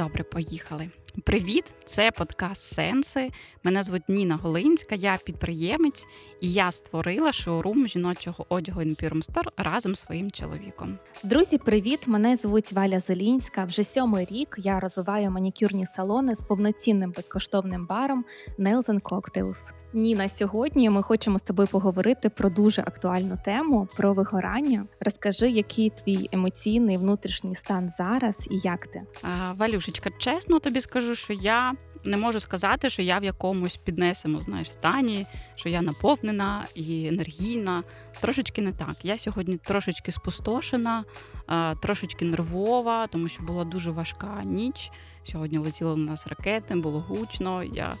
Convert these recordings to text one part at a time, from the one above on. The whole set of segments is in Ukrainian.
Добре, поїхали. Привіт, це подкаст Сенси. Мене звуть Ніна Голинська, я підприємець, і я створила шоурум жіночого одягу Store разом з своїм чоловіком. Друзі, привіт! Мене звуть Валя Зелінська. Вже сьомий рік я розвиваю манікюрні салони з повноцінним безкоштовним баром Nails Cocktails. Ніна, сьогодні ми хочемо з тобою поговорити про дуже актуальну тему про вигорання. Розкажи, який твій емоційний внутрішній стан зараз і як ти а, Валюшечка, чесно тобі скажу, що я не можу сказати, що я в якомусь піднесеному знаєш стані, що я наповнена і енергійна. Трошечки не так. Я сьогодні трошечки спустошена, трошечки нервова, тому що була дуже важка ніч. Сьогодні летіли на нас ракети, було гучно. Я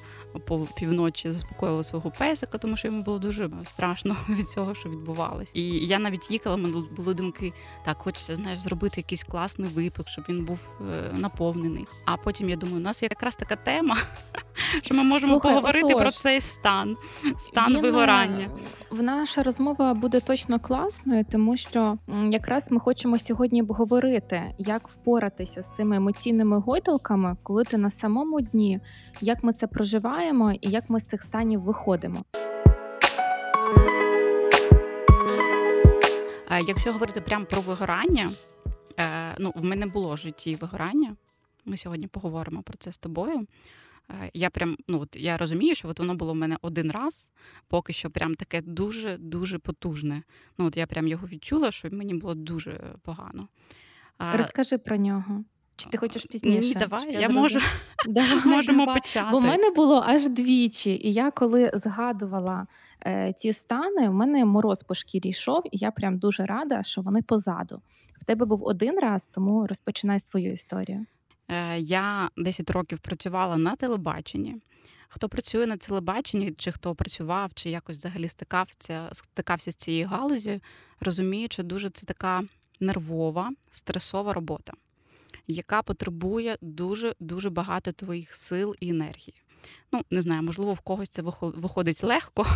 по півночі заспокоїла свого песика, тому що йому було дуже страшно від цього, що відбувалось. І я навіть їхала, мене були думки, так хочеться знаєш, зробити якийсь класний випик, щоб він був е, наповнений. А потім я думаю, у нас є якраз така тема, що ми можемо Слухай, поговорити отож, про цей стан, стан він, вигорання. В наша розмова буде точно класною, тому що якраз ми хочемо сьогодні обговорити, як впоратися з цими емоційними гойдалками, коли ти на самому дні, як ми це проживаємо і як ми з цих станів виходимо. Якщо говорити прямо про вигорання, е, ну в мене було в житті вигорання. Ми сьогодні поговоримо про це з тобою. Е, я прям ну от я розумію, що от воно було в мене один раз, поки що прям таке дуже-дуже потужне. Ну от я прям його відчула, що мені було дуже погано. Розкажи про нього. Чи ти хочеш пізніше? Ні, давай, я, я можу. Давай, Можемо давай. почати. Бо в мене було аж двічі, і я коли згадувала е, ці стани, в мене мороз по шкірі йшов, і я прям дуже рада, що вони позаду. В тебе був один раз, тому розпочинай свою історію. Е, я 10 років працювала на телебаченні. Хто працює на телебаченні, чи хто працював, чи якось взагалі стикався, стикався з цією галузю, розуміє, що дуже це така нервова, стресова робота, яка потребує дуже дуже багато твоїх сил і енергії. Ну, не знаю, можливо, в когось це виходить легко.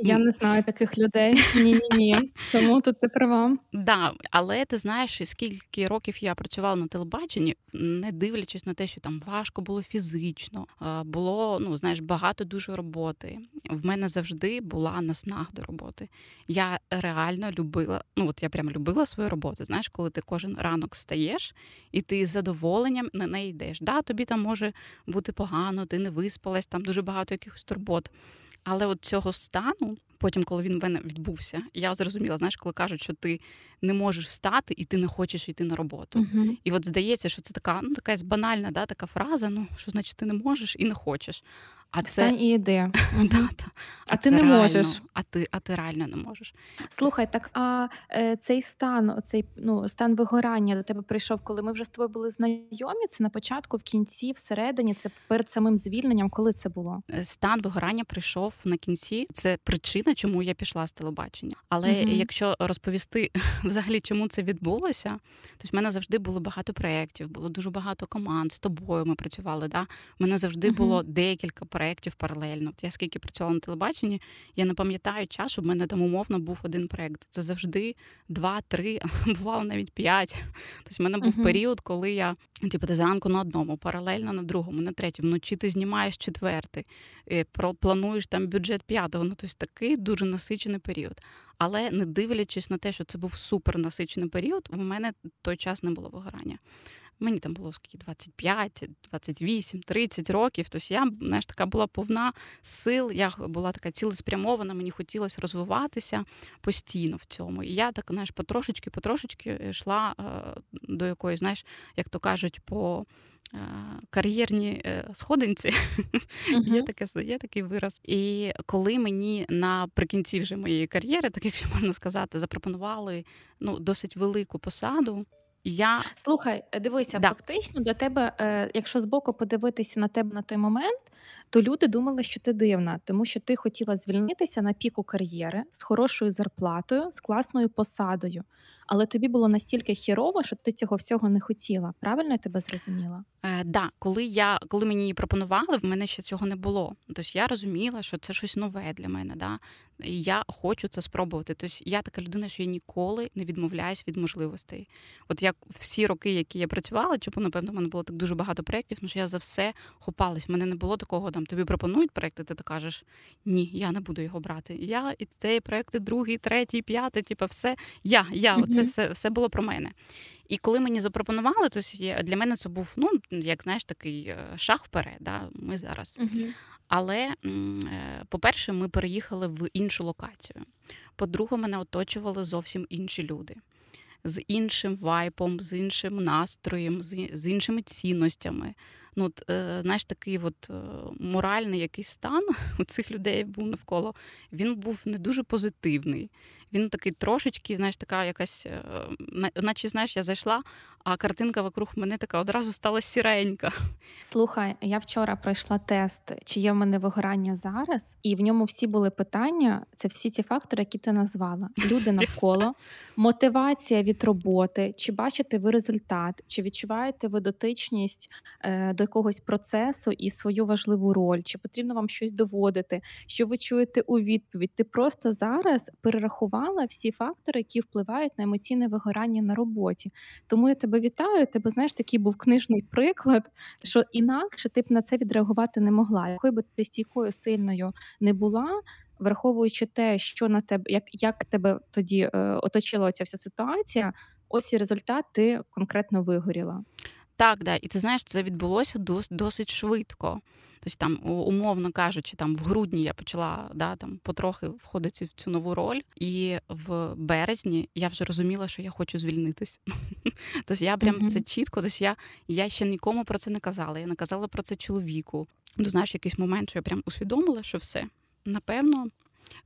Я не знаю таких людей. Ні, ні, ні. Тому тут ти права. Да, але ти знаєш, скільки років я працювала на телебаченні, не дивлячись на те, що там важко було фізично, було ну знаєш, багато дуже роботи. В мене завжди була наснаг до роботи. Я реально любила, ну от я прям любила свою роботу. Знаєш, коли ти кожен ранок встаєш і ти з задоволенням на неї йдеш. Да, тобі там може бути погано, ти не виспала виявилось там дуже багато якихось турбот. Але от цього стану, потім, коли він в мене відбувся, я зрозуміла, знаєш, коли кажуть, що ти не можеш встати і ти не хочеш йти на роботу. Uh-huh. І от здається, що це така ну, така банальна да, така фраза, ну що значить ти не можеш і не хочеш. А Встань це і йди. Да, та. А, а ти не реально, можеш. А ти а ти реально не можеш. Слухай, так а е, цей стан, цей ну, стан вигорання до тебе прийшов, коли ми вже з тобою були знайомі. Це на початку, в кінці, всередині, це перед самим звільненням. Коли це було? Е, стан вигорання прийшов на кінці. Це причина, чому я пішла з телебачення. Але uh якщо розповісти взагалі, чому це відбулося, то в мене завжди було багато проєктів, було дуже багато команд. З тобою ми працювали. Да? У мене завжди uh було декілька проєктів проєктів паралельно. От Я скільки працювала на телебаченні, я не пам'ятаю час, щоб в мене там умовно був один проєкт. Це завжди два-три, бувало навіть п'ять. Тобто в мене був uh-huh. період, коли я типу, ти зранку на одному, паралельно на другому, на третьому. Вночі ти знімаєш четвертий, е, плануєш там бюджет п'ятого. Ну тобто такий дуже насичений період. Але не дивлячись на те, що це був супер насичений період, у мене той час не було вигорання. Мені там було скільки 25, 28, 30 років. Тобто я знаєш, така була повна сил, я була така цілеспрямована, мені хотілося розвиватися постійно в цьому. І я так знаєш, потрошечки, потрошечки йшла е, до якоїсь, знаєш, як то кажуть, по. Е, кар'єрні е, сходинці uh-huh. є таке є такий вираз. І коли мені наприкінці вже моєї кар'єри, так якщо можна сказати, запропонували ну досить велику посаду, я слухай, е, дивися, да. фактично для тебе, е, якщо збоку подивитися на тебе на той момент, то люди думали, що ти дивна, тому що ти хотіла звільнитися на піку кар'єри з хорошою зарплатою, з класною посадою. Але тобі було настільки хірово, що ти цього всього не хотіла. Правильно я тебе зрозуміла? Е, да, коли я коли мені її пропонували, в мене ще цього не було. Тобто я розуміла, що це щось нове для мене. Да? І я хочу це спробувати. Тобто я така людина, що я ніколи не відмовляюсь від можливостей. От я я всі роки, які я працювала, чому напевно в мене було так дуже багато проєктів, тому що я за все хопалась. В мене не було такого, там тобі пропонують проєкти, ти кажеш ні, я не буду його брати. Я і цей проєкти, другий, третій, п'ятий, типу, все я, я, оце все, все було про мене. І коли мені запропонували, то для мене це був, ну як знаєш, такий е, шаг вперед. Да? Ми зараз. Uh-huh. Але, е, по-перше, ми переїхали в іншу локацію. По-друге, мене оточували зовсім інші люди. З іншим вайпом, з іншим настроєм, з іншими цінностями. Ну, от, е, знаєш, такий от моральний якийсь стан у цих людей був навколо. Він був не дуже позитивний. Він такий трошечки, знаєш, така якась, наче знаєш, я зайшла, а картинка вокруг мене така одразу стала сіренька. Слухай, я вчора пройшла тест, чи є в мене вигорання зараз, і в ньому всі були питання. Це всі ті фактори, які ти назвала: люди навколо, мотивація від роботи, чи бачите ви результат, чи відчуваєте ви дотичність е, до якогось процесу і свою важливу роль, чи потрібно вам щось доводити, що ви чуєте у відповідь? Ти просто зараз перерахувала всі фактори, які впливають на емоційне вигорання на роботі. Тому я тебе тебе вітаю. Тебе знаєш, такий був книжний приклад, що інакше ти б на це відреагувати не могла. Якою би ти стійкою сильною не була, враховуючи те, що на тебе, як як тебе тоді е, оточила ця вся ситуація, ось і результат ти конкретно вигоріла. Так, да, і ти знаєш, це відбулося дос- досить швидко. Тобто там, умовно кажучи, там в грудні я почала да, там потрохи входити в цю нову роль, і в березні я вже розуміла, що я хочу звільнитись. Тобто я прям це чітко. Тобто я я ще нікому про це не казала. Я не казала про це чоловіку. Ну, знаєш, якийсь момент, що я прям усвідомила, що все напевно.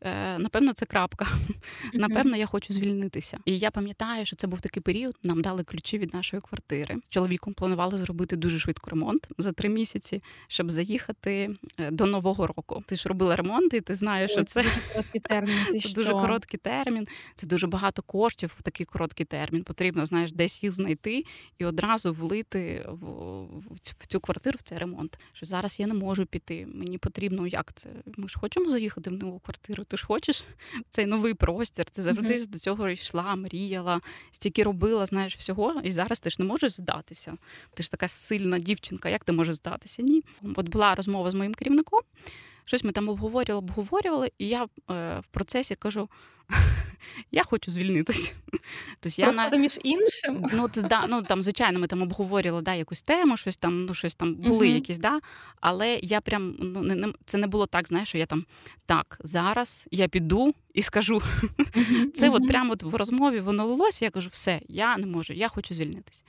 Е, напевно, це крапка. Mm-hmm. Напевно, я хочу звільнитися. І я пам'ятаю, що це був такий період. Нам дали ключі від нашої квартири. Чоловіком планували зробити дуже швидко ремонт за три місяці, щоб заїхати е, до нового року. Ти ж робила ремонт, і ти знаєш, що це дуже короткий термін. Ти це дуже короткий термін. Це дуже багато коштів в такий короткий термін. Потрібно знаєш, десь їх знайти і одразу влити в, в цю квартиру в цей ремонт. Що зараз я не можу піти. Мені потрібно, як це? Ми ж хочемо заїхати в нову квартиру ти ж хочеш цей новий простір. Ти завжди mm-hmm. до цього йшла, мріяла, стільки робила, знаєш, всього. І зараз ти ж не можеш здатися. Ти ж така сильна дівчинка, як ти можеш здатися? Ні. От була розмова з моїм керівником. Щось ми там обговорювали, обговорювали, і я е, в процесі кажу: я хочу звільнитися. Тобто Просто я між іншим. Ну, да, ну там, звичайно, ми там обговорювали да, якусь тему, щось там, ну щось там були uh-huh. якісь, да. Але я прям ну не, не це не було так, знаєш, що я там так, зараз я піду і скажу. Це uh-huh. от прямо от в розмові воно лилося, я кажу, все, я не можу, я хочу звільнитися.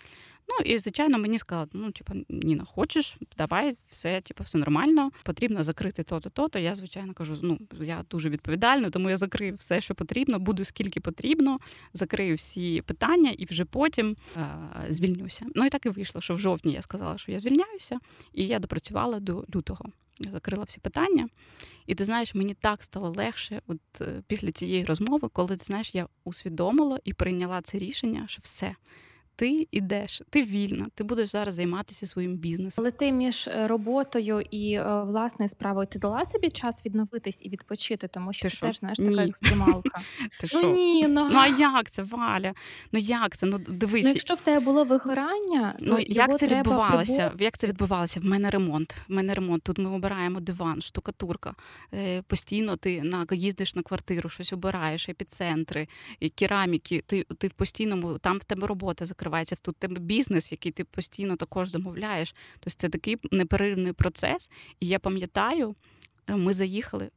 Ну і звичайно мені сказали, ну типу, Ніна, хочеш, давай, все, типу, все нормально. Потрібно закрити то-то, то-то. Я звичайно кажу, ну я дуже відповідальна, тому я закрию все, що потрібно, буду скільки потрібно, закрию всі питання і вже потім а, звільнюся. Ну і так і вийшло, що в жовтні я сказала, що я звільняюся, і я допрацювала до лютого. Я закрила всі питання, і ти знаєш, мені так стало легше, от е, після цієї розмови, коли ти знаєш, я усвідомила і прийняла це рішення, що все ти йдеш, ти вільна, ти будеш зараз займатися своїм бізнесом. Але ти між е, роботою і е, власною справою ти дала собі час відновитись і відпочити, тому що ти, ти теж знаєш ні. така екстремалка. Ти ну ні, ну. ну а як це, Валя? Ну як це? Ну дивись. Ну, Якщо в тебе було вигорання, то ну як це відбувалося? Як це відбувалося? В мене ремонт. В мене ремонт. Тут ми обираємо диван, штукатурка. Е, постійно ти на їздиш на квартиру, щось обираєш, епіцентри, кераміки. Ти ти в постійному там в тебе робота закривається відкривається тут тебе бізнес, який ти постійно також замовляєш. Тобто це такий неперивний процес. І я пам'ятаю, е, ми заїхали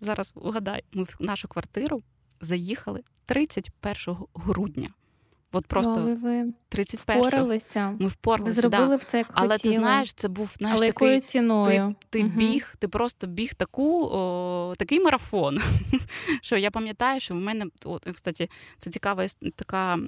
зараз. Угадай, ми в нашу квартиру заїхали 31 грудня. От просто Але ви 31 впоралися. Ми впоралися. Зробили да. все, як Але хотіли. ти знаєш, це був знаєш, Але такий, якою ціною? Ти, ти угу. біг, ти просто біг таку, о, такий марафон. що я пам'ятаю, що в мене от, кстати, це цікавий така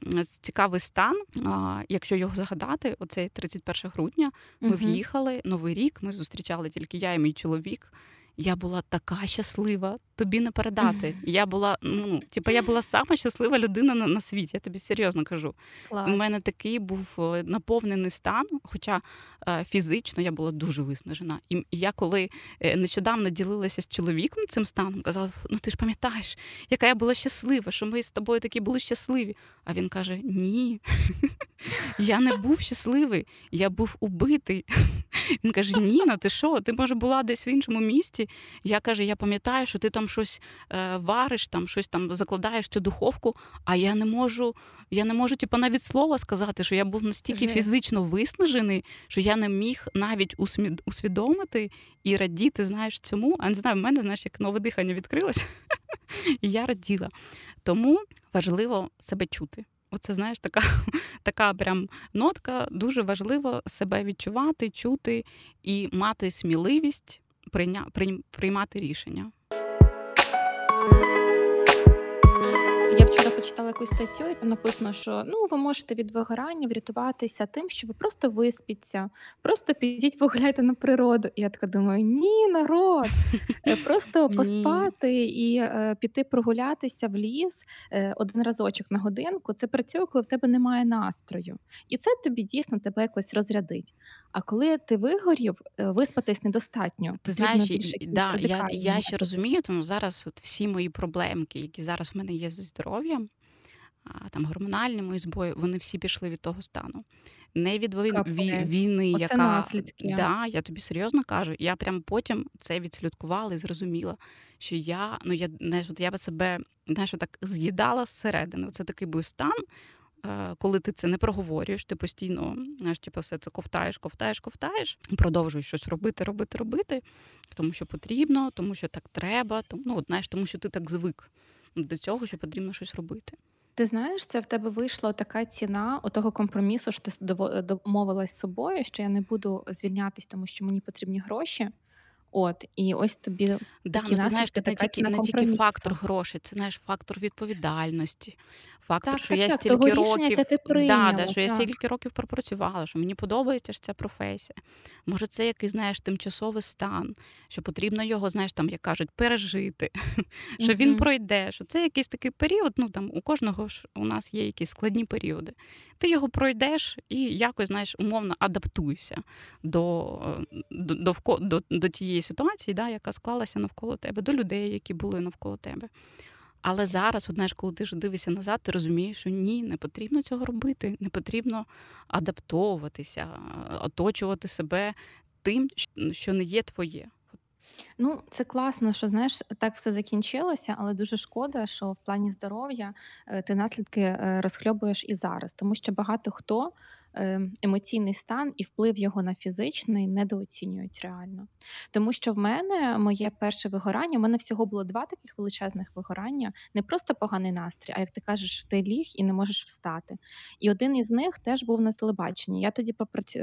цікавий стан. А, Якщо його згадати, оцей 31 грудня ми угу. в'їхали новий рік. Ми зустрічали тільки я і мій чоловік. Я була така щаслива, тобі не передати. Я була, ну типу, я була сама щаслива людина на, на світі. Я тобі серйозно кажу. Клас. У мене такий був е, наповнений стан, хоча е, фізично я була дуже виснажена. І я коли е, нещодавно ділилася з чоловіком цим станом, казала: ну ти ж пам'ятаєш, яка я була щаслива, що ми з тобою такі були щасливі. А він каже: Ні. Я не був щасливий, я був убитий. Він каже: Ніна, ти що? Ти може була десь в іншому місті? Я каже, я пам'ятаю, що ти там щось е, вариш, там щось там закладаєш цю духовку, а я не можу, я не можу, типу, навіть слова сказати, що я був настільки фізично виснажений, що я не міг навіть усвідомити і радіти, знаєш, цьому. А не знаю, в мене знаєш, як нове дихання відкрилося, і я раділа. Тому важливо себе чути. Оце знаєш, така така прям нотка. Дуже важливо себе відчувати, чути і мати сміливість прийня, приймати рішення. Почитала якусь статтю, і там написано, що ну ви можете від вигорання врятуватися тим, що ви просто виспіться, просто підіть погуляйте на природу. І я така думаю, ні, народ, е, просто поспати і е, піти прогулятися в ліс е, один разочок на годинку. Це працює, коли в тебе немає настрою, і це тобі дійсно тебе якось розрядить. А коли ти вигорів, е, виспатись недостатньо. Ти знаєш, да, я я ще розумію, тому зараз от всі мої проблемки, які зараз в мене є зі здоров'ям, там гормональні мої збої, вони всі пішли від того стану. Не від війни, Оце яка наслідки. Да, я тобі серйозно кажу. Я прям потім це відслідкувала і зрозуміла, що я ну я знаєш, от я би себе знаєш, так з'їдала зсередини. Це такий був стан. Е, коли ти це не проговорюєш, ти постійно знаєш, типу, все це ковтаєш, ковтаєш, ковтаєш, продовжуєш щось робити, робити, робити, тому що потрібно, тому що так треба, тому ну, знаєш, тому що ти так звик до цього, що потрібно щось робити. Ти знаєш, це в тебе вийшла така ціна того компромісу, що ти домовилась з собою, що я не буду звільнятись, тому що мені потрібні гроші. От і ось тобі да, такі ну, ти знаєш, це не тільки не тільки фактор грошей, це знаєш фактор відповідальності, фактор, так, що так, я так, стільки років ти прийняла, да, да, що я стільки років пропрацювала, що мені подобається ж ця професія. Може, це якийсь знаєш тимчасовий стан, що потрібно його, знаєш, там як кажуть, пережити, що він пройде. Що це якийсь такий період. Ну там у кожного ж у нас є якісь складні періоди. Ти його пройдеш і якось знаєш умовно адаптуйся до до, до, до, до тієї ситуації, да, яка склалася навколо тебе, до людей, які були навколо тебе. Але зараз, от, знаєш, коли ти ж дивишся назад, ти розумієш, що ні, не потрібно цього робити, не потрібно адаптовуватися, оточувати себе тим, що не є твоє. Ну, це класно, що знаєш, так все закінчилося, але дуже шкода, що в плані здоров'я е, ти наслідки е, розхльобуєш і зараз, тому що багато хто емоційний стан і вплив його на фізичний недооцінюють реально. Тому що в мене моє перше вигорання, у мене всього було два таких величезних вигорання, не просто поганий настрій, а як ти кажеш, ти ліг і не можеш встати. І один із них теж був на телебаченні. Я тоді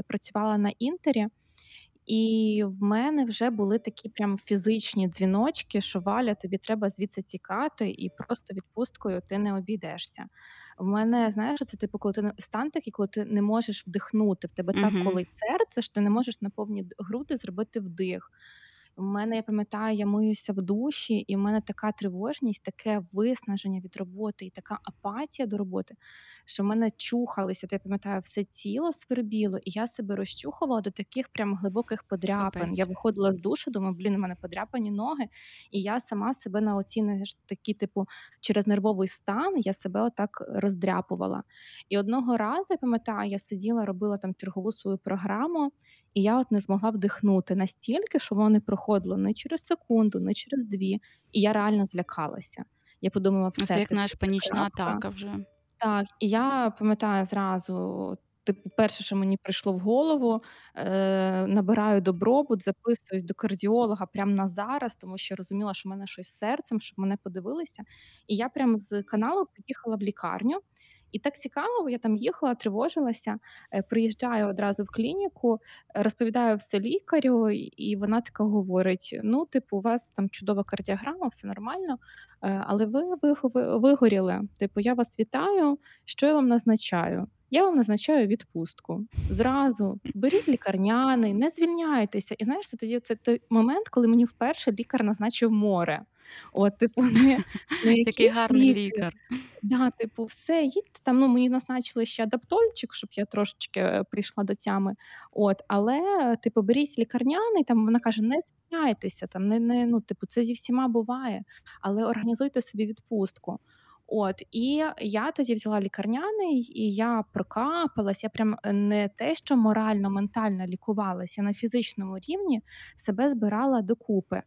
працювала на інтері. І в мене вже були такі прям фізичні дзвіночки, що Валя, тобі треба звідси тікати, і просто відпусткою ти не обійдешся. В мене знаєш, це типу, коли ти стан такий, коли ти не можеш вдихнути, в тебе так коли серце, що ти не можеш на повні груди зробити вдих. У мене я пам'ятаю, я миюся в душі, і в мене така тривожність, таке виснаження від роботи і така апатія до роботи, що в мене чухалися. От я пам'ятаю, все тіло свербіло, і я себе розчухувала до таких прям глибоких подряпин. Капець. Я виходила з душу, думаю, блін, у мене подряпані ноги, і я сама себе на оці такі, типу, через нервовий стан я себе отак роздряпувала. І одного разу я пам'ятаю, я сиділа, робила там чергову свою програму. І я от не змогла вдихнути настільки, що воно не проходило не через секунду, не через дві. І я реально злякалася. Я подумала, все це як наш панічна атака вже. Так, і я пам'ятаю зразу. Типу, перше, що мені прийшло в голову, е, набираю добробут, записуюсь до кардіолога прямо на зараз, тому що розуміла, що в мене щось з серцем, щоб мене подивилися. І я прямо з каналу поїхала в лікарню. І так цікаво, я там їхала, тривожилася, е, приїжджаю одразу в клініку, розповідаю все лікарю, і вона така говорить: ну, типу, у вас там чудова кардіограма, все нормально, е, але ви вигоріли. Типу, я вас вітаю, що я вам назначаю? Я вам назначаю відпустку. Зразу беріть лікарняний, не звільняйтеся. І знаєш, це тоді це той момент, коли мені вперше лікар назначив море. От, типу, не, не Такий гарний лікар. Да, типу, все, їдьте там. Ну мені назначили ще адаптольчик, щоб я трошечки е, прийшла до тями. От, але, типу, беріть лікарняний, там вона каже: не звільняйтеся, там не не ну, типу, це зі всіма буває, але організуйте собі відпустку. От і я тоді взяла лікарняний, і я прокапалась. Я прям не те, що морально, ментально лікувалася на фізичному рівні себе збирала докупи.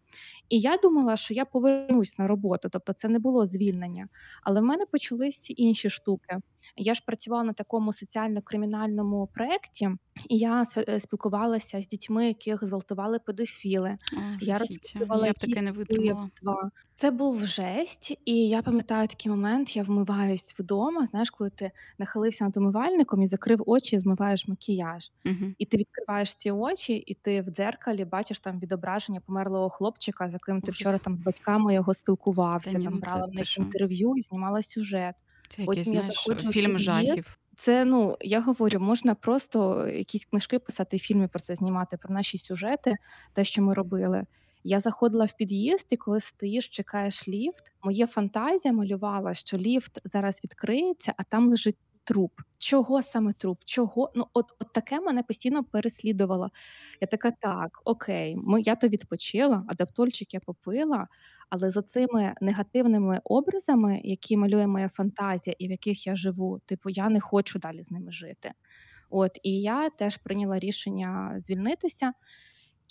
І я думала, що я повернусь на роботу, тобто це не було звільнення. Але в мене почались інші штуки. Я ж працювала на такому соціально-кримінальному проєкті, і я е, спілкувалася з дітьми, яких зґвалтували педофіли. О, я розслідувала я таке не витримала. Це був жесть, і я пам'ятаю такий момент. Я вмиваюсь вдома. Знаєш, коли ти нахилився над умивальником і закрив очі, і змиваєш макіяж, угу. і ти відкриваєш ці очі, і ти в дзеркалі бачиш там відображення померлого хлопчика, з яким ти вчора там з батьками його спілкувався. Там ну, брала в них інтерв'ю і знімала сюжет. Це якийсь, заходжу фільм жахів. Це ну я говорю, можна просто якісь книжки писати, фільми про це знімати, про наші сюжети, те, що ми робили. Я заходила в під'їзд, і коли стоїш, чекаєш ліфт. Моя фантазія малювала, що ліфт зараз відкриється, а там лежить труп. Чого саме труп? Чого? Ну, от от таке мене постійно переслідувало. Я така, так, окей, ми, я то відпочила, адаптольчик я попила, але за цими негативними образами, які малює моя фантазія і в яких я живу, типу, я не хочу далі з ними жити. От І я теж прийняла рішення звільнитися.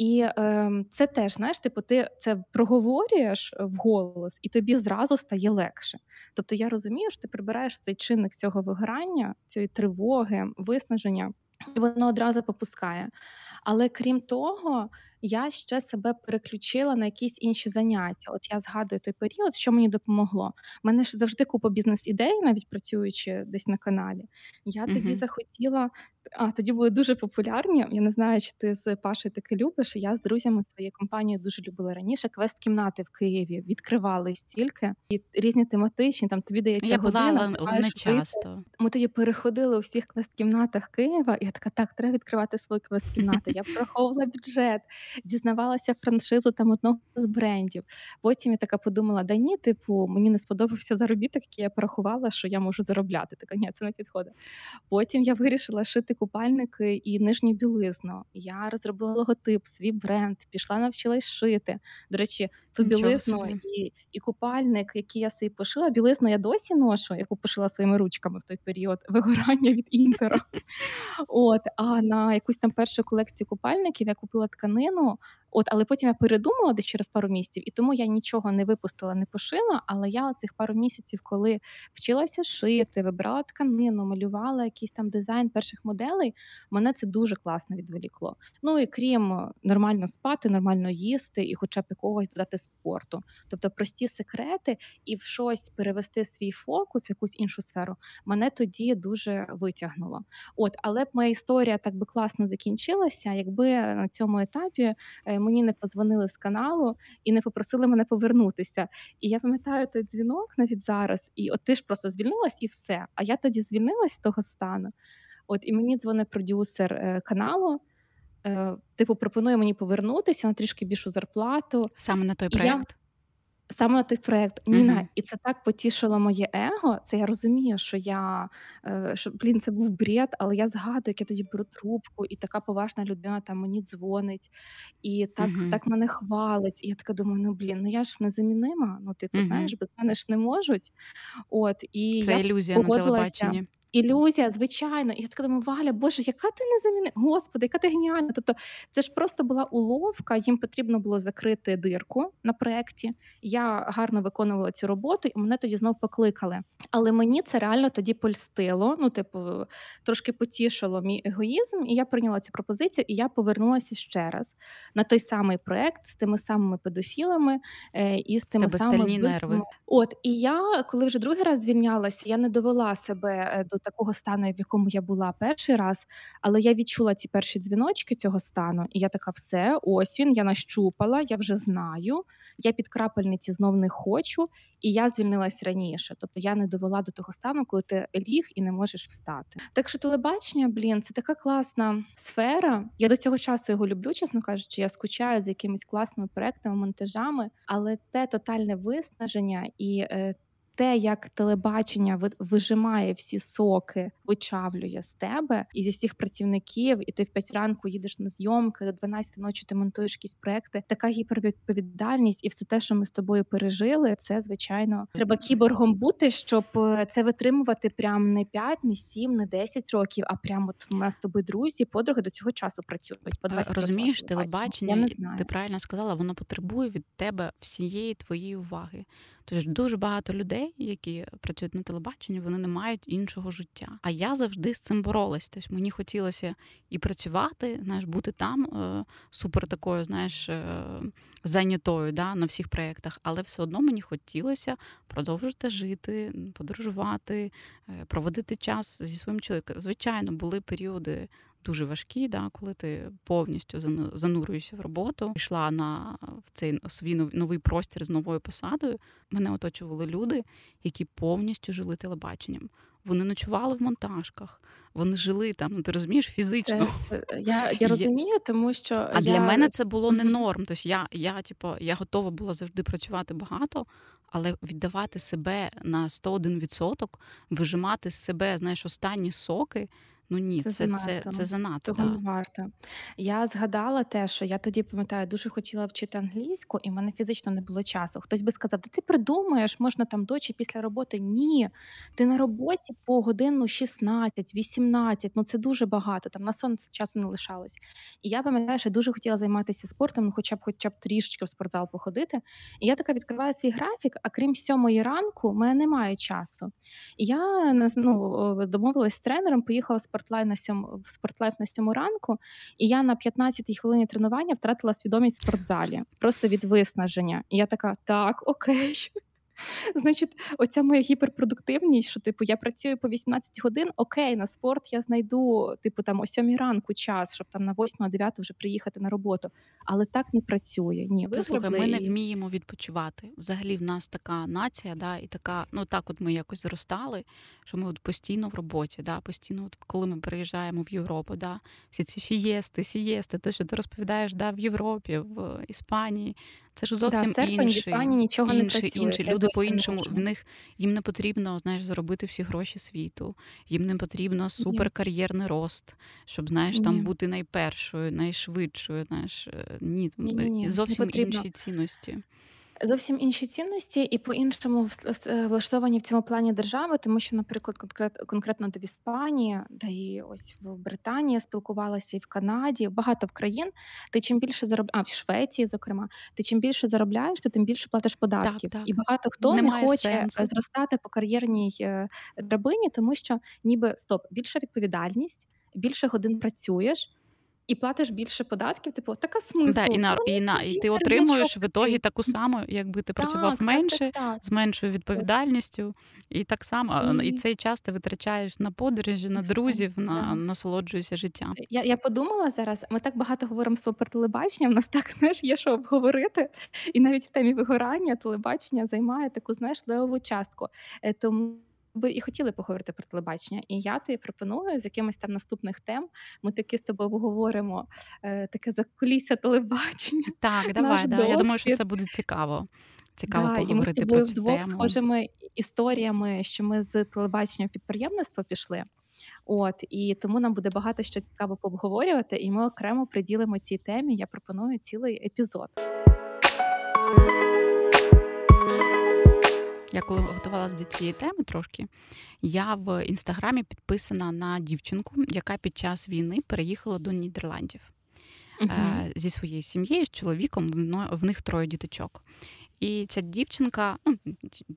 І е, це теж, знаєш, типу, ти це проговорюєш вголос, і тобі зразу стає легше. Тобто я розумію, що ти прибираєш цей чинник цього виграння, цієї тривоги, виснаження, і воно одразу попускає. Але крім того, я ще себе переключила на якісь інші заняття. От я згадую той період, що мені допомогло. У мене ж завжди купа бізнес-ідей, навіть працюючи десь на каналі. Я uh тоді захотіла. А тоді були дуже популярні. Я не знаю, чи ти з Пашею таки любиш. Я з друзями своєї компанії дуже любила раніше. Квест-кімнати в Києві відкривали стільки і різні тематичні. Там тобі дається я година. була, але не часто. Ми тоді переходили у всіх квест-кімнатах Києва. І я така, так, треба відкривати свою квест-кімнату. Я прораховувала бюджет дізнавалася франшизу там одного з брендів. Потім я така подумала: да ні, типу, мені не сподобався заробіток, який я порахувала, що я можу заробляти. Така ні, це не підходить. Потім я вирішила шити купальники і нижню білизну. Я розробила логотип, свій бренд, пішла, навчилась шити. До речі, ту білизну і і купальник, який я собі пошила. Білизну я досі ношу, яку пошила своїми ручками в той період вигорання від інтера. От, а на якусь там першу колекцію купальників я купила тканину. От, але потім я передумала десь через пару місяців, і тому я нічого не випустила, не пошила. Але я цих пару місяців, коли вчилася шити, вибирала тканину, малювала якийсь там дизайн перших моделей, мене це дуже класно відволікло. Ну і крім нормально спати, нормально їсти і, хоча б якогось додати спорту, тобто прості секрети і в щось перевести свій фокус в якусь іншу сферу, мене тоді дуже витягнуло. От, але б моя історія так би класно закінчилася, якби на цьому етапі. Мені не позвонили з каналу і не попросили мене повернутися. І я пам'ятаю той дзвінок навіть зараз, і от ти ж просто звільнилась і все. А я тоді звільнилась з того стану. От і мені дзвонить продюсер е, каналу. Е, типу, пропонує мені повернутися на трішки більшу зарплату. Саме на той проєкт? Саме на той проект Ніна, uh-huh. і це так потішило моє его. Це я розумію, що я е, що блін, це був бред, але я згадую, як я тоді беру трубку, і така поважна людина там мені дзвонить, і так uh-huh. так мене хвалить. І я така думаю, ну блін, ну я ж незамінима. Ну ти uh-huh. знаєш, без мене ж не можуть. От і це я ілюзія на телебаченні. Ілюзія, звичайно, і я така думаю, Валя, Боже, яка ти не заміни? Господи, яка ти геніальна. Тобто, це ж просто була уловка. Їм потрібно було закрити дирку на проєкті. Я гарно виконувала цю роботу, і мене тоді знов покликали. Але мені це реально тоді польстило. Ну, типу, трошки потішило мій егоїзм, і я прийняла цю пропозицію, і я повернулася ще раз на той самий проєкт з тими самими педофілами е, і з тими самими нерви. От і я, коли вже другий раз звільнялася, я не довела себе е, до такого стану, в якому я була перший раз, але я відчула ці перші дзвіночки цього стану, і я така, все, ось він, я нащупала, я вже знаю. Я під крапельниці знов не хочу, і я звільнилась раніше. Тобто я не довела до того стану, коли ти ліг і не можеш встати. Так що телебачення, блін, це така класна сфера. Я до цього часу його люблю, чесно кажучи. Я скучаю за якимись класними проектами, монтажами, але те тотальне виснаження і. Те, як телебачення вижимає всі соки, вичавлює з тебе і зі всіх працівників, і ти в 5 ранку їдеш на зйомки, до 12 ночі ти монтуєш якісь проекти. Така гіпервідповідальність і все те, що ми з тобою пережили, це звичайно треба кіборгом бути, щоб е, це витримувати прям не 5, не 7, не 10 років, а прямо от у нас з тобою друзі, подруги до цього часу працюють. По 20 Розумієш, телебачення, я не знаю. ти правильно сказала, воно потребує від тебе всієї твоєї уваги. Тобто дуже багато людей, які працюють на телебаченні, вони не мають іншого життя. А я завжди з цим боролась. Тобто мені хотілося і працювати, знаєш, бути там е, супер такою, знаєш, е, зайнятою да, на всіх проєктах, але все одно мені хотілося продовжити жити, подорожувати, е, проводити час зі своїм чоловіком. Звичайно, були періоди дуже важкі, да, коли ти повністю занурюєшся в роботу, йшла на в цей свій новий простір з новою посадою. Мене оточували люди, які повністю жили телебаченням. Вони ночували в монтажках, вони жили там. Ну ти розумієш фізично. Це, це, я я розумію, тому що а я... для мене це було не норм. Тобто я, я, типу, я готова була завжди працювати багато, але віддавати себе на 101%, вижимати з себе знаєш, останні соки. Ну ні, це це, занадто. це, це занадто. Того да. не варто. Я згадала те, що я тоді пам'ятаю, дуже хотіла вчити англійську, і в мене фізично не було часу. Хтось би сказав, ти придумаєш, можна там до чи після роботи. Ні, ти на роботі по годину 16, 18, ну це дуже багато. Там на сон часу не лишалось. І я пам'ятаю, що я дуже хотіла займатися спортом, ну хоча б хоча б трішечки в спортзал походити. І я така відкриваю свій графік, а крім сьомої ранку, у мене немає часу. І я ну, домовилась з тренером, поїхала в спорт спортлайф на сьому в спортлайф на сьому ранку, і я на 15-й хвилині тренування втратила свідомість в спортзалі просто від виснаження. І я така, так, окей. Значить, оця моя гіперпродуктивність, що типу я працюю по 18 годин, окей, на спорт я знайду, типу, там о 7 ранку час, щоб там на 8-9 вже приїхати на роботу. Але так не працює. Ні, Ти слухай, ми не вміємо відпочивати. Взагалі в нас така нація, да, і така, ну так, от ми якось зростали, що ми от постійно в роботі, да, постійно, от коли ми приїжджаємо в Європу, да, всі ці фієсти, сієсти, те, що ти розповідаєш да, в Європі, в Іспанії. Це ж зовсім да, інший, нічого інший, не працює. інші люди по-іншому. В них їм не потрібно знаєш, заробити всі гроші світу. Їм не потрібно суперкар'єрний рост, щоб знаєш ні. там бути найпершою, найшвидшою. Знаєш, Ні, ні, ні зовсім інші цінності зовсім інші цінності і по-іншому е, влаштовані в цьому плані держави, тому що, наприклад, конкрет, конкретно до Іспанії, да і ось в Британії спілкувалася і в Канаді, багато в країн. Ти чим більше заробляєш, а в Швеції, зокрема, ти чим більше заробляєш, то тим більше платиш податків. Так, так. І багато хто Немає не хоче сенсу. зростати по кар'єрній е, драбині, тому що ніби стоп, більша відповідальність, більше годин працюєш і платиш більше податків, типу, така смисл. Да, і на і на і ти отримуєш в ітогі таку саму, якби ти працював так, менше, так, так, з меншою відповідальністю, і так само і... і цей час ти витрачаєш на подорожі, на друзів, на насолоджуєшся життям. Я я подумала зараз. Ми так багато говоримо про телебачення. В нас так знаєш, є що обговорити, і навіть в темі вигорання телебачення займає таку знаєш левову частку. Е, тому би і хотіли поговорити про телебачення. І я тобі пропоную з якимось там наступних тем. Ми таки з тобою обговоримо е, таке закулісся телебачення. Так, давай, да. я думаю, що це буде цікаво. Цікаво да, поговорити і ми з тобою про цю вдвох тему. схожими історіями, що ми з телебачення в підприємництво пішли. От і тому нам буде багато що цікаво пообговорювати, і ми окремо приділимо цій темі. Я пропоную цілий епізод. Я коли готувалася до цієї теми трошки, я в інстаграмі підписана на дівчинку, яка під час війни переїхала до Нідерландів uh-huh. зі своєю сім'єю, з чоловіком. В них троє діточок. І ця дівчинка, ну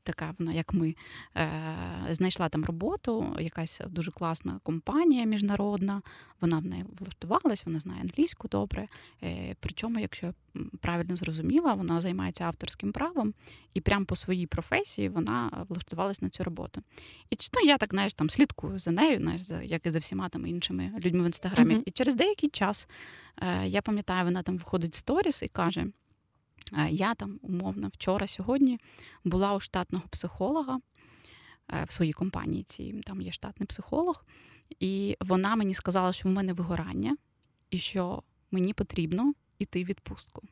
така вона, як ми, е, знайшла там роботу, якась дуже класна компанія міжнародна. Вона в неї влаштувалась, вона знає англійську добре. Е, Причому, якщо я правильно зрозуміла, вона займається авторським правом, і прямо по своїй професії вона влаштувалась на цю роботу. І ну, я так знаєш, там слідкую за нею, знаєш, як і за всіма там іншими людьми в інстаграмі. Uh-huh. І через деякий час е, я пам'ятаю, вона там виходить в сторіс і каже. Е, я там умовно вчора, сьогодні була у штатного психолога е, в своїй компанії. Цій там є штатний психолог, і вона мені сказала, що в мене вигорання і що мені потрібно іти в відпустку.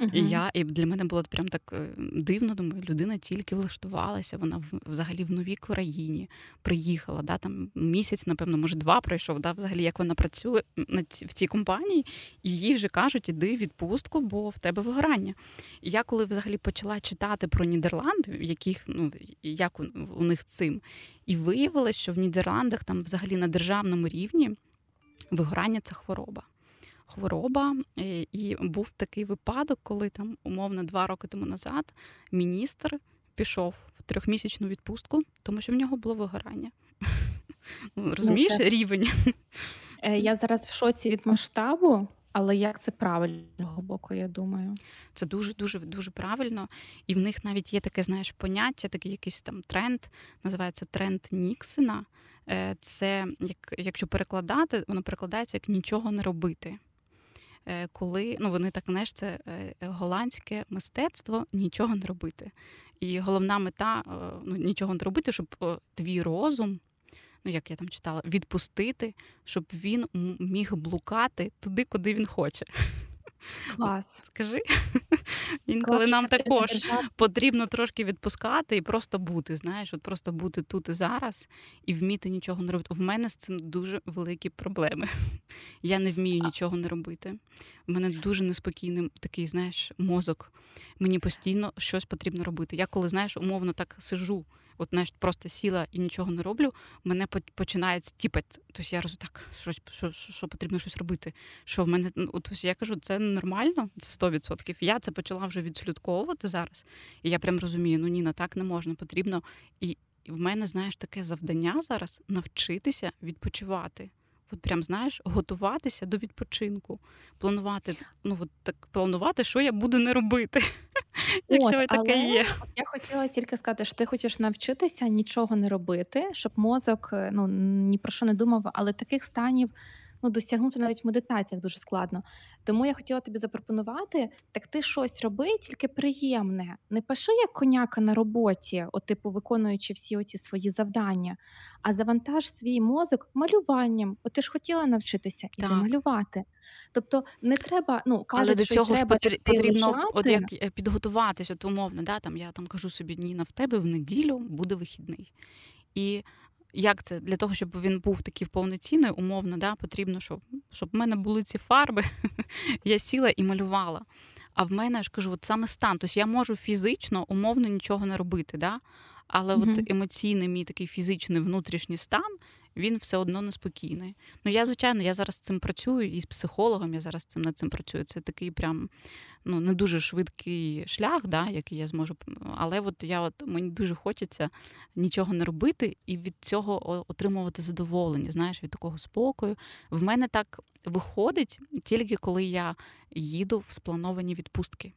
Uh-huh. І я і для мене було прям так е, дивно. Думаю, людина тільки влаштувалася. Вона взагалі в новій країні приїхала. Да, Там місяць, напевно, може, два пройшов. Да, Взагалі, як вона працює на ці, в цій компанії, і їй вже кажуть, іди відпустку, бо в тебе вигорання. І я коли взагалі почала читати про Нідерланди, в яких ну як у, у них цим, і виявилось, що в Нідерландах там взагалі на державному рівні вигорання це хвороба хвороба. І був такий випадок, коли там, умовно, два роки тому назад міністр пішов в трьохмісячну відпустку, тому що в нього було вигорання. Ну, розумієш, це... рівень. Е, я зараз в шоці від масштабу. Але як це правильного боку, я думаю, це дуже дуже дуже правильно, і в них навіть є таке, знаєш, поняття, такий якийсь там тренд, називається тренд Ніксена. Е, це як якщо перекладати, воно перекладається як нічого не робити. Е, коли ну вони так знаєш, це е, голландське мистецтво нічого не робити. І головна мета е, ну, нічого не робити, щоб твій розум. Ну, як я там читала, відпустити, щоб він міг блукати туди, куди він хоче. Клас. Скажи. Інколи нам також потрібно трошки відпускати і просто бути. Знаєш, от просто бути тут і зараз і вміти нічого не робити. В мене з цим дуже великі проблеми. Я не вмію нічого не робити. У мене дуже неспокійний такий, знаєш, мозок. Мені постійно щось потрібно робити. Я коли знаєш, умовно так сижу от знаєш, просто сіла і нічого не роблю, мене починає тіпати. Тобто я розумію, так, щось, що, що, що потрібно щось робити. Що в мене ну, от, я кажу, це нормально, це 100%. Я це почала вже відслідковувати зараз. І я прям розумію, ну Ніна, так не можна, потрібно. І в мене, знаєш, таке завдання зараз навчитися відпочивати. От прям знаєш, готуватися до відпочинку, планувати, ну от так планувати, що я буду не робити, якщо От, таке але є. Я хотіла тільки сказати, що ти хочеш навчитися нічого не робити, щоб мозок е, ну ні про що не думав, але таких станів ну, досягнути навіть в медитаціях дуже складно. Тому я хотіла тобі запропонувати, так ти щось роби, тільки приємне. Не пиши як коняка на роботі, от, типу, виконуючи всі оці свої завдання, а завантаж свій мозок малюванням. От ти ж хотіла навчитися іди малювати. Тобто не треба, ну кажуть, Але до що цього ж треба потрібно лежати. от як е, підготуватися, от умовно, да, там я там кажу собі, Ніна, в тебе в неділю буде вихідний. І як це для того, щоб він був такий повноцінний, умовно, да, потрібно, щоб щоб в мене були ці фарби, я сіла і малювала. А в мене я ж кажу, от саме стан. Тобто я можу фізично, умовно нічого не робити, да? але mm-hmm. от емоційний мій такий фізичний внутрішній стан він все одно неспокійний. Ну я, звичайно, я зараз цим працюю і з психологом я зараз цим над цим працюю. Це такий прям ну не дуже швидкий шлях, да, який я зможу. Але от я от мені дуже хочеться нічого не робити і від цього отримувати задоволення. Знаєш, від такого спокою. В мене так виходить тільки коли я їду в сплановані відпустки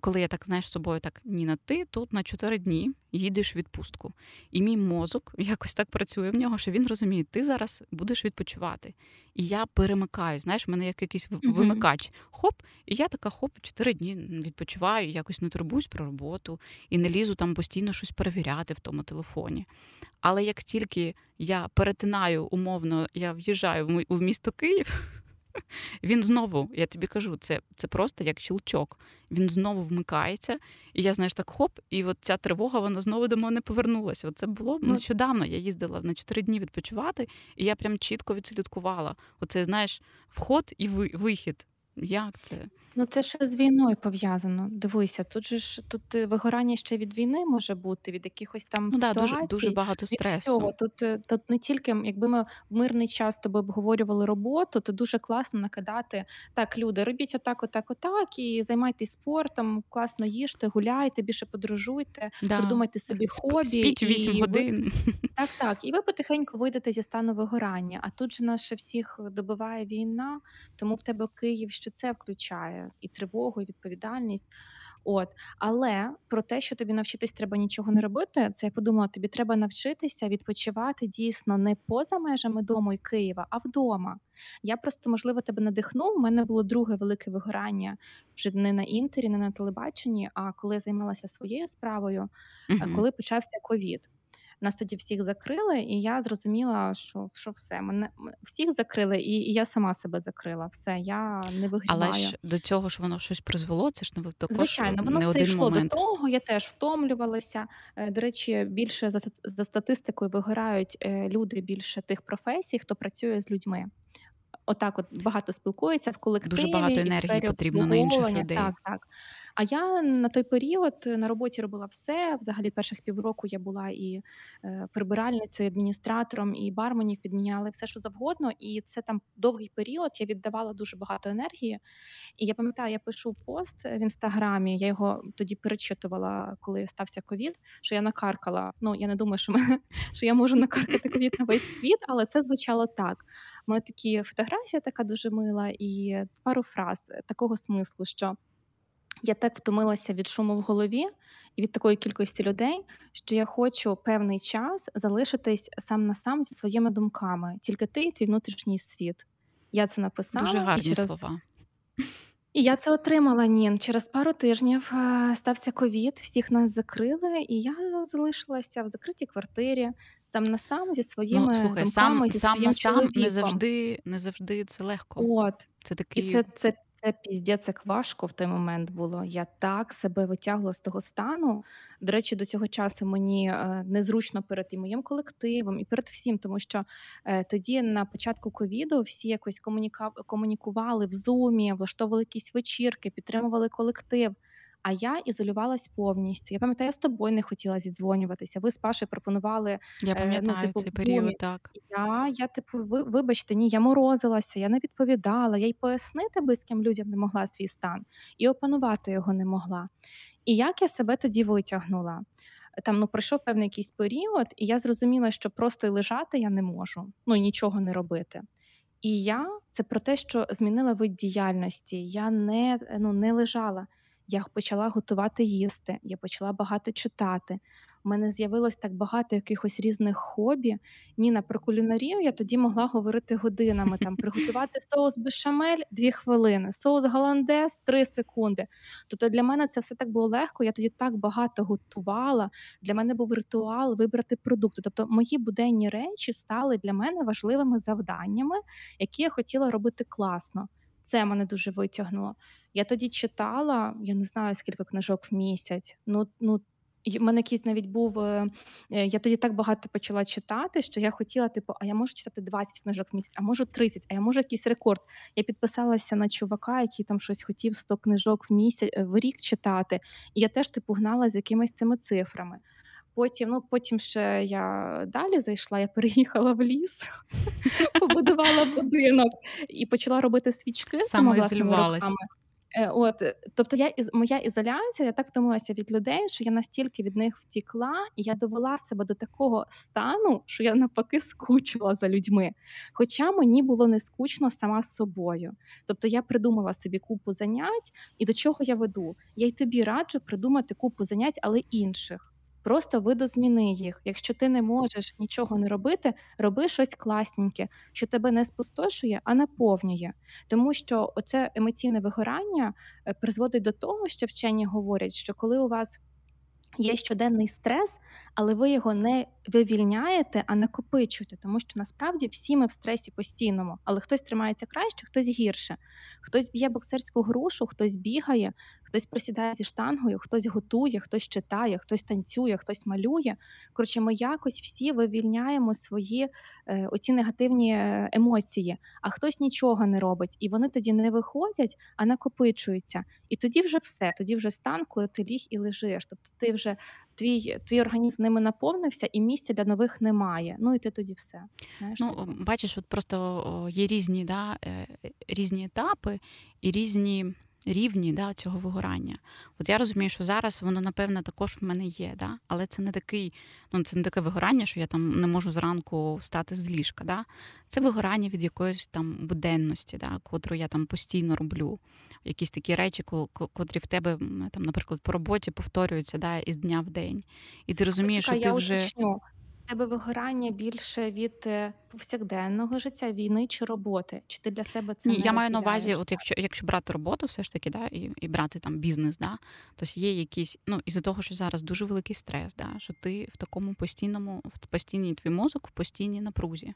коли я так знаєш з собою, так Ніна, ти тут на 4 дні їдеш в відпустку. І мій мозок якось так працює в нього, що він розуміє, ти зараз будеш відпочивати. І я перемикаю. Знаєш, в мене як якийсь вимикач. Хоп, і я така хоп, 4 дні відпочиваю, якось не турбуюсь про роботу і не лізу там постійно щось перевіряти в тому телефоні. Але як тільки я перетинаю умовно, я в'їжджаю в місто Київ. Він знову, я тобі кажу, це це просто як щелчок. Він знову вмикається, і я, знаєш, так хоп, і от ця тривога вона знову до мене повернулася. Оце було ну, нещодавно. Я їздила на чотири дні відпочивати, і я прям чітко відслідкувала. Оце, знаєш, вход і вихід. Як це? Ну, це ще з війною пов'язано. Дивися, тут же ж тут е, вигорання ще від війни може бути, від якихось там Ну да, дуже дуже багато від всього. Тут е, тут не тільки, якби ми в мирний час з тобою обговорювали роботу, то дуже класно накидати так, люди, робіть отак, отак, отак, і займайтесь спортом, класно їжте, гуляйте, більше подорожуйте, Да. придумайте собі хобі. Спіть 8 і ви годин. так, так, і ви потихеньку вийдете зі стану вигорання. А тут же нас ще всіх добиває війна, тому в тебе Київ що це включає і тривогу, і відповідальність. От, але про те, що тобі навчитись треба нічого не робити, це я подумала, тобі треба навчитися відпочивати дійсно не поза межами дому і Києва, а вдома. Я просто, можливо, тебе надихну. У мене було друге велике вигорання вже не на інтері, не на телебаченні, а коли я займалася своєю справою, uh коли почався ковід. Нас тоді всіх закрили, і я зрозуміла, що що все мене всіх закрили, і, і я сама себе закрила. Все, я не вигрібаю. Але ж до цього ж воно щось призвело. Це ж не також звичайно, воно не все йшло момент. до того. Я теж втомлювалася. Е, до речі, більше за за статистикою вигорають е, люди більше тих професій, хто працює з людьми отак от багато спілкується в колективі. Дуже багато енергії потрібно на інших людей. Так, так. А я на той період на роботі робила все. Взагалі, перших півроку я була і е, прибиральницею, і адміністратором, і барменів підміняли все, що завгодно. І це там довгий період. Я віддавала дуже багато енергії. І я пам'ятаю, я пишу пост в інстаграмі. Я його тоді перечитувала, коли стався ковід. Що я накаркала. Ну я не думаю, що мене що я можу накаркати ковід на весь світ, але це звучало так. Мене такі фотографія, така дуже мила, і пару фраз такого смислу, що я так втомилася від шуму в голові і від такої кількості людей, що я хочу певний час залишитись сам на сам зі своїми думками, тільки ти і твій внутрішній світ. Я це написала Дуже гарні і через... слова. І я це отримала Нін. Через пару тижнів е, стався ковід, всіх нас закрили, і я залишилася в закритій квартирі сам на сам зі своїми ну, слухай, думками, сам зі сам своїм на сам чоловіком. не завжди не завжди це легко. От це такий... І це, це це піздець як важко в той момент було. Я так себе витягла з того стану. До речі, до цього часу мені е, незручно перед і моїм колективом, і перед всім, тому що е, тоді на початку ковіду всі якось комунікували в зумі, влаштовували якісь вечірки, підтримували колектив. А я ізолювалась повністю. Я пам'ятаю, я з тобою не хотіла зідзвонюватися. Ви з Пашею пропонували Я пам'ятаю ну, типу, цей період. Так я, я типу, ви, вибачте, ні, я морозилася, я не відповідала. Я й пояснити близьким людям не могла свій стан і опанувати його не могла. І як я себе тоді витягнула? Там ну пройшов певний якийсь період, і я зрозуміла, що просто й лежати я не можу, ну нічого не робити. І я це про те, що змінила вид діяльності. Я не ну не лежала. Я почала готувати їсти, я почала багато читати. У мене з'явилось так багато якихось різних хобі. Ніна про кулінарію я тоді могла говорити годинами. Там приготувати соус бешамель дві хвилини, соус голландез три секунди. Тобто для мене це все так було легко. Я тоді так багато готувала. Для мене був ритуал вибрати продукти. Тобто, мої буденні речі стали для мене важливими завданнями, які я хотіла робити класно. Це мене дуже витягнуло. Я тоді читала, я не знаю скільки книжок в місяць. Ну ну у мене якийсь навіть був. Е, е, я тоді так багато почала читати, що я хотіла, типу, а я можу читати 20 книжок в місяць, а можу 30, а я можу якийсь рекорд. Я підписалася на чувака, який там щось хотів 100 книжок в місяць е, в рік читати. І я теж типу гнала з якимись цими цифрами. Потім, ну потім ще я далі зайшла, я переїхала в ліс, побудувала будинок і почала робити свічки саме руками. Е, от, тобто, я моя ізоляція, я так втомилася від людей, що я настільки від них втікла, і я довела себе до такого стану, що я навпаки скучила за людьми. Хоча мені було не скучно сама з собою. Тобто я придумала собі купу занять, і до чого я веду? Я й тобі раджу придумати купу занять, але інших. Просто видозміни їх. Якщо ти не можеш нічого не робити, роби щось класненьке, що тебе не спустошує, а наповнює. Тому що оце емоційне вигорання е, призводить до того, що вчені говорять, що коли у вас Є щоденний стрес, але ви його не вивільняєте, а накопичуєте, тому що насправді всі ми в стресі постійному, але хтось тримається краще, хтось гірше. Хтось б'є боксерську грушу, хтось бігає, хтось присідає зі штангою, хтось готує, хтось читає, хтось танцює, хтось малює. Коротше, ми якось всі вивільняємо свої е, оці негативні е, емоції, а хтось нічого не робить, і вони тоді не виходять, а накопичуються. І тоді вже все, тоді вже стан, коли ти ліг і лежиш. Тобто ти вже твій твій організм ними наповнився, і місця для нових немає. Ну і ти тоді все. Знаєш, Ну типу. бачиш, от просто є різні, да, е, різні етапи і різні рівні да, цього вигорання. От я розумію, що зараз воно, напевно, також в мене є, да? але це не такий, ну це не таке вигорання, що я там не можу зранку встати з ліжка. Да? Це вигорання від якоїсь там буденності, да, котру я там постійно роблю. Якісь такі речі, котрі в тебе, там, наприклад, по роботі повторюються да, із дня в день. І ти розумієш, Чекай, що ти я вже. Уточню. Тебе вигорання більше від е, повсякденного життя, війни чи роботи? Чи ти для себе це Ні, не я маю на увазі, розділяєш? от якщо якщо брати роботу, все ж таки, да, і і брати там бізнес, да, то є якісь, ну із-за того, що зараз дуже великий стрес, да, що ти в такому постійному, в постійній твій мозок, в постійній напрузі.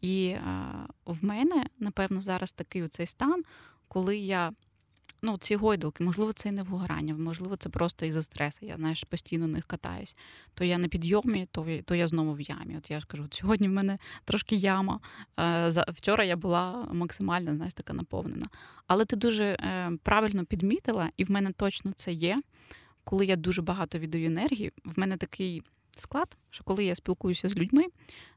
І а, в мене, напевно, зараз такий оцей стан, коли я ну, ці гойдалки, можливо, це і не вгорання, можливо, це просто із-за стресу. Я знаєш, постійно них катаюсь. То я на підйомі, то то я знову в ямі. От я ж кажу, сьогодні в мене трошки яма. Е, вчора я була максимально знаєш, така наповнена. Але ти дуже е, правильно підмітила, і в мене точно це є. Коли я дуже багато віддаю енергії, в мене такий склад, що коли я спілкуюся з людьми,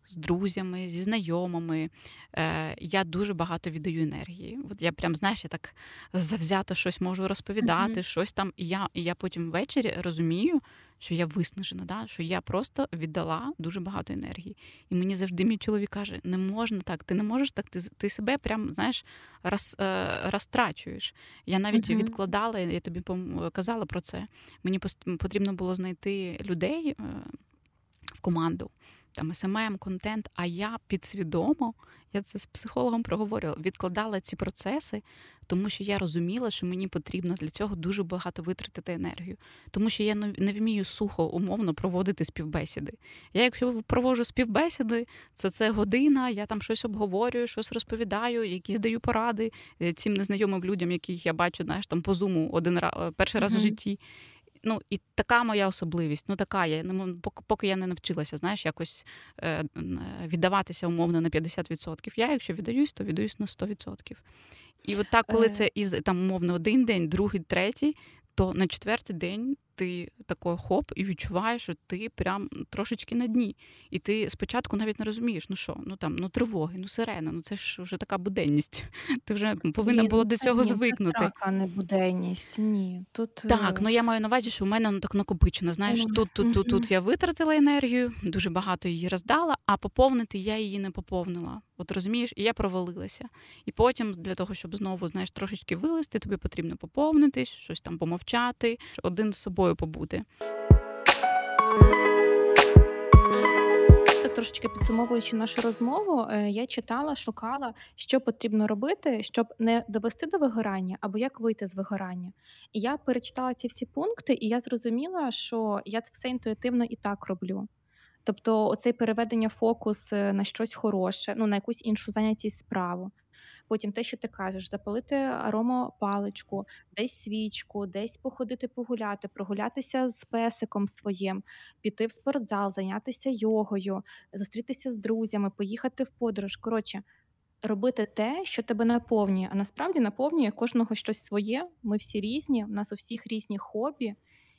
з друзями, зі знайомими, е, я дуже багато віддаю енергії. От я прям, знаєш, я так завзято щось можу розповідати, mm-hmm. щось там. І я і я потім ввечері розумію, що я виснажена, да? що я просто віддала дуже багато енергії. І мені завжди мій чоловік каже: не можна так, ти не можеш так, ти ти себе прям знаєш, роз, е, розтрачуєш. Я навіть mm-hmm. відкладала, я тобі казала про це. Мені потрібно було знайти людей. Е, в команду, там СММ, контент. А я підсвідомо, я це з психологом проговорювала, відкладала ці процеси, тому що я розуміла, що мені потрібно для цього дуже багато витратити енергію, тому що я не вмію сухо умовно проводити співбесіди. Я, якщо проводжу співбесіди, це це година, я там щось обговорюю, щось розповідаю, якісь даю поради е, цим незнайомим людям, яких я бачу, знаєш, там по зуму один раз перший раз mm-hmm. в житті. Ну, і така моя особливість. Ну, така я поки я не навчилася, знаєш, якось е, віддаватися умовно на 50%. Я, якщо віддаюсь, то віддаюсь на 100%. І от так, коли е. це із там умовно один день, другий, третій, то на четвертий день ти такий хоп і відчуваєш, що ти прям трошечки на дні. І ти спочатку навіть не розумієш, ну що, ну там, ну тривоги, ну сирена, ну це ж вже така буденність. Ти вже повинна була до цього ні, звикнути. Це а не буденність. Ні. Тут так, е, ну я маю на увазі, що в мене ну, так накопичено. Знаєш, mm тут, тут, тут, тут я витратила енергію, дуже багато її роздала, а поповнити я її не поповнила. От розумієш, і я провалилася. І потім, для того, щоб знову знаєш, трошечки вилезти, тобі потрібно поповнитись, щось там помовчати, один з собою побути. Трошечки підсумовуючи нашу розмову, е, я читала, шукала, що потрібно робити, щоб не довести до вигорання або як вийти з вигорання. І я перечитала ці всі пункти, і я зрозуміла, що я це все інтуїтивно і так роблю. Тобто, оцей переведення фокус е, на щось хороше, ну на якусь іншу зайнятість справу. Потім те, що ти кажеш, запалити аромопаличку, десь свічку, десь походити погуляти, прогулятися з песиком своїм, піти в спортзал, зайнятися йогою, зустрітися з друзями, поїхати в подорож. Коротше, робити те, що тебе наповнює. А насправді наповнює кожного щось своє. Ми всі різні, у нас у всіх різні хобі,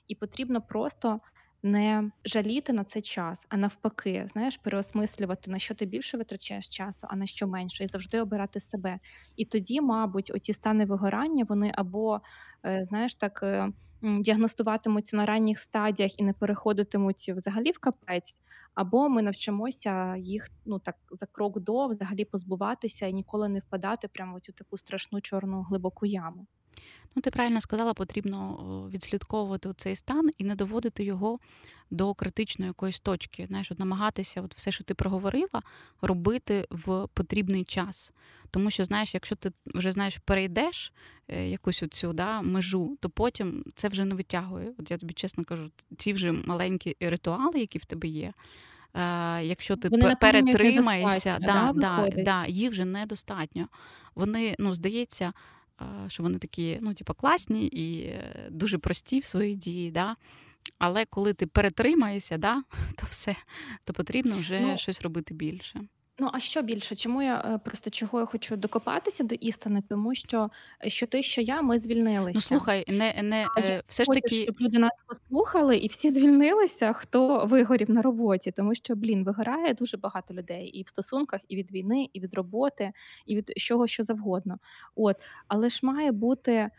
і потрібно просто не жаліти на це час, а навпаки, знаєш, переосмислювати на що ти більше витрачаєш часу, а на що менше, і завжди обирати себе. І тоді, мабуть, оці стани вигорання вони або е, знаєш так. Е, діагностуватимуться на ранніх стадіях і не переходитимуть взагалі в капець, або ми навчимося їх ну так за крок до взагалі позбуватися і ніколи не впадати прямо в цю таку страшну чорну глибоку яму. Ну, ти правильно сказала, потрібно відслідковувати цей стан і не доводити його до критичної якоїсь точки. Знаєш, от намагатися, от все, що ти проговорила, робити в потрібний час. Тому що, знаєш, якщо ти вже знаєш, перейдеш е, якусь оцю да, межу, то потім це вже не витягує. От я тобі чесно кажу, ці вже маленькі ритуали, які в тебе є. Е, якщо ти Вони, перетримаєшся, да, да, да, їх вже недостатньо. Вони, ну, здається, що вони такі, ну, типу, класні і е, дуже прості в своїй дії. Да? Але коли ти перетримаєшся, да, то все, то потрібно вже ну, щось робити більше. Ну а що більше? Чому я е, просто чого я хочу докопатися до істини? Тому що е, що ти, що я, ми звільнилися. Ну слухай, не не е, все ж таки, щоб люди нас послухали і всі звільнилися, хто вигорів на роботі, тому що блін вигорає дуже багато людей і в стосунках, і від війни, і від роботи, і від чого що завгодно. От, але ж має бути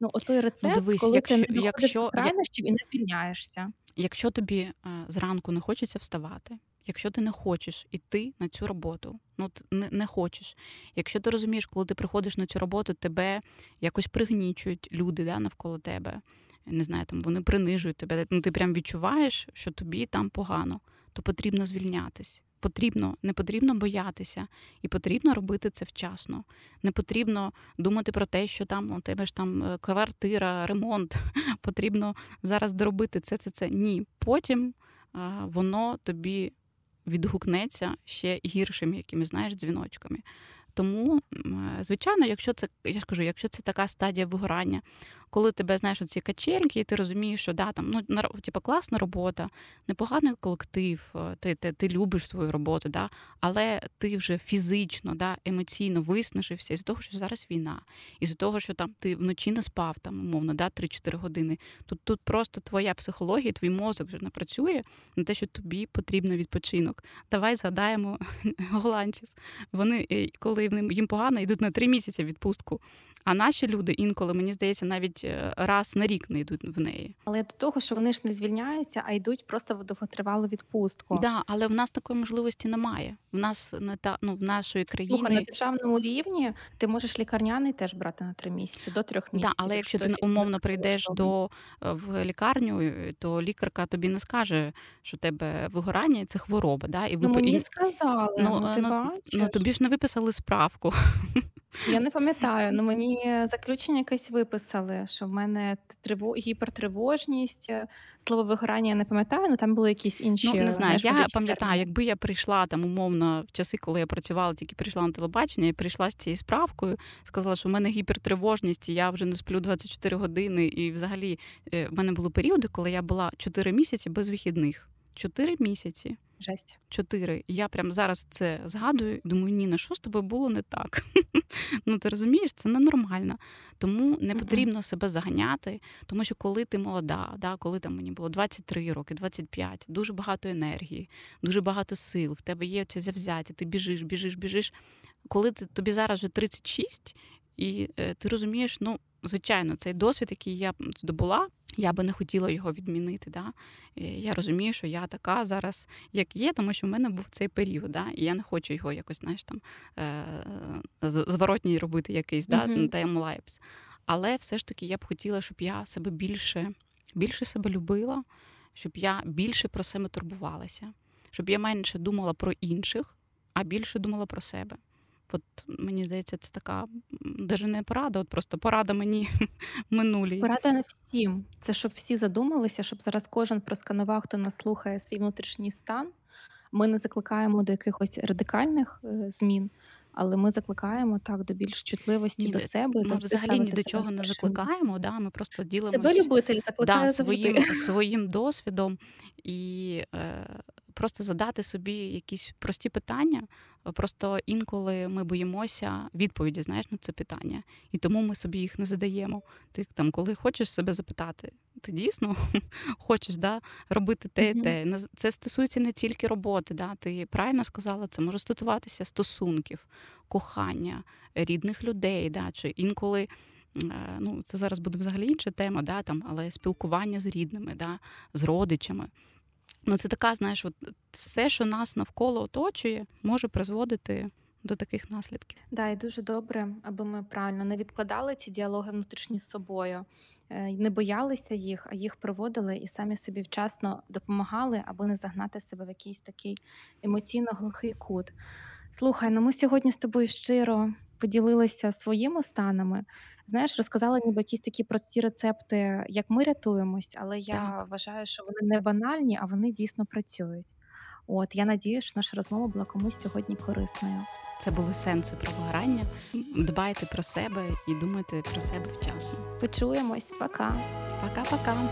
ну отой рецепт, ну, дивись, коли якщо, ти не якщо крайнощів і не звільняєшся. Якщо тобі зранку не хочеться вставати якщо ти не хочеш іти на цю роботу, ну не, не хочеш. Якщо ти розумієш, коли ти приходиш на цю роботу, тебе якось пригнічують люди да, навколо тебе. Не знаю, там вони принижують тебе. Ну ти прям відчуваєш, що тобі там погано. то потрібно звільнятись. Потрібно, не потрібно боятися, і потрібно робити це вчасно. Не потрібно думати про те, що там у тебе ж там е, квартира, ремонт. Потрібно зараз доробити це, це, це. Ні. Потім а, воно тобі відгукнеться ще гіршими якими знаєш дзвіночками. Тому, звичайно, якщо це я ж кажу, якщо це така стадія вигорання, коли тебе знаєш оці качельки, і ти розумієш, що да, там ну типу, класна робота, непоганий колектив, е, ти ти, ти любиш свою роботу, да, але ти вже фізично, да, емоційно виснажився із того, що зараз війна, із того, що там ти вночі не спав, там умовно, да, 3-4 години. Тут тут просто твоя психологія, твій мозок вже не працює на те, що тобі потрібно відпочинок. Давай згадаємо голландців. Вони е, коли їм погано йдуть на три місяці відпустку. А наші люди інколи, мені здається, навіть е, раз на рік не йдуть в неї. Але до того, що вони ж не звільняються, а йдуть просто в довготривалу відпустку. Да, але в нас такої можливості немає. В нас не та ну в нашої країни Слухай, на державному рівні ти можеш лікарняний теж брати на три місяці до трьох місяців. Да, але якщо ти умовно прийдеш до е, в лікарню, е, то лікарка тобі не скаже, що тебе вигорання це хвороба. Да? І ви ну, мені сказали, ну, ну, ти ну, бачиш? ну тобі ж не виписали справку. Я не пам'ятаю, ну мені заключення якесь виписали, що в мене триво... гіпертривожність, е, слово вигорання я не пам'ятаю, ну там були якісь інші. Ну не знаю. Я пам'ятаю, якби я прийшла там умовно в часи, коли я працювала, тільки прийшла на телебачення і прийшла з цією справкою, сказала, що в мене гіпертривожність, і я вже не сплю 24 години. І взагалі е, в мене були періоди, коли я була 4 місяці без вихідних. Чотири місяці. Жесть. Чотири. Я прям зараз це згадую. Думаю, ні, на що з тобою було не так. ну ти розумієш, це ненормально. Тому не потрібно себе заганяти, тому що коли ти молода, да, коли там мені було 23 роки, 25, дуже багато енергії, дуже багато сил, в тебе є це завзяття, ти біжиш, біжиш, біжиш. Коли ти тобі зараз вже 36, і е, ти розумієш, ну звичайно, цей досвід, який я здобула, я би не хотіла його відмінити. Да? Я розумію, що я така зараз, як є, тому що в мене був цей період, да? і я не хочу його якось знаєш, там, е, зворотній робити якийсь да, mm-hmm. таймлайпс. Але все ж таки я б хотіла, щоб я себе більше, більше себе любила, щоб я більше про себе турбувалася, щоб я менше думала про інших, а більше думала про себе. От мені здається, це така навіть не порада, от просто порада мені минулій. Порада не всім. Це щоб всі задумалися, щоб зараз кожен просканував, хто нас слухає свій внутрішній стан. Ми не закликаємо до якихось радикальних е, змін, але ми закликаємо так до більш чутливості ні, до себе. Ми взагалі ні до чого не закликаємо. Да? Ми просто ділимося да, своїм своїм досвідом і е, просто задати собі якісь прості питання. Просто інколи ми боїмося відповіді, знаєш, на це питання, і тому ми собі їх не задаємо. Ти там, коли хочеш себе запитати, ти дійсно хочеш да, робити те і те. Це стосується не тільки роботи. Да? Ти правильно сказала, це може стосуватися стосунків, кохання, рідних людей. Да? Чи інколи. Е, ну, це зараз буде взагалі інша тема, да, там, але спілкування з рідними, да, з родичами. Ну, це така, знаєш, от все, що нас навколо оточує, може призводити до таких наслідків. Да, і дуже добре, аби ми правильно не відкладали ці діалоги внутрішні з собою, е, не боялися їх, а їх проводили і самі собі вчасно допомагали, аби не загнати себе в якийсь такий емоційно глухий кут. Слухай, ну ми сьогодні з тобою щиро поділилися своїми станами. Знаєш, розказала ніби якісь такі прості рецепти, як ми рятуємось, але я Так. вважаю, що вони не банальні, а вони дійсно працюють. От я надію, що наша розмова була комусь сьогодні корисною. Це були сенси про вигорання. Дбайте про себе і думайте про себе вчасно. Почуємось, пока. Пока-пока.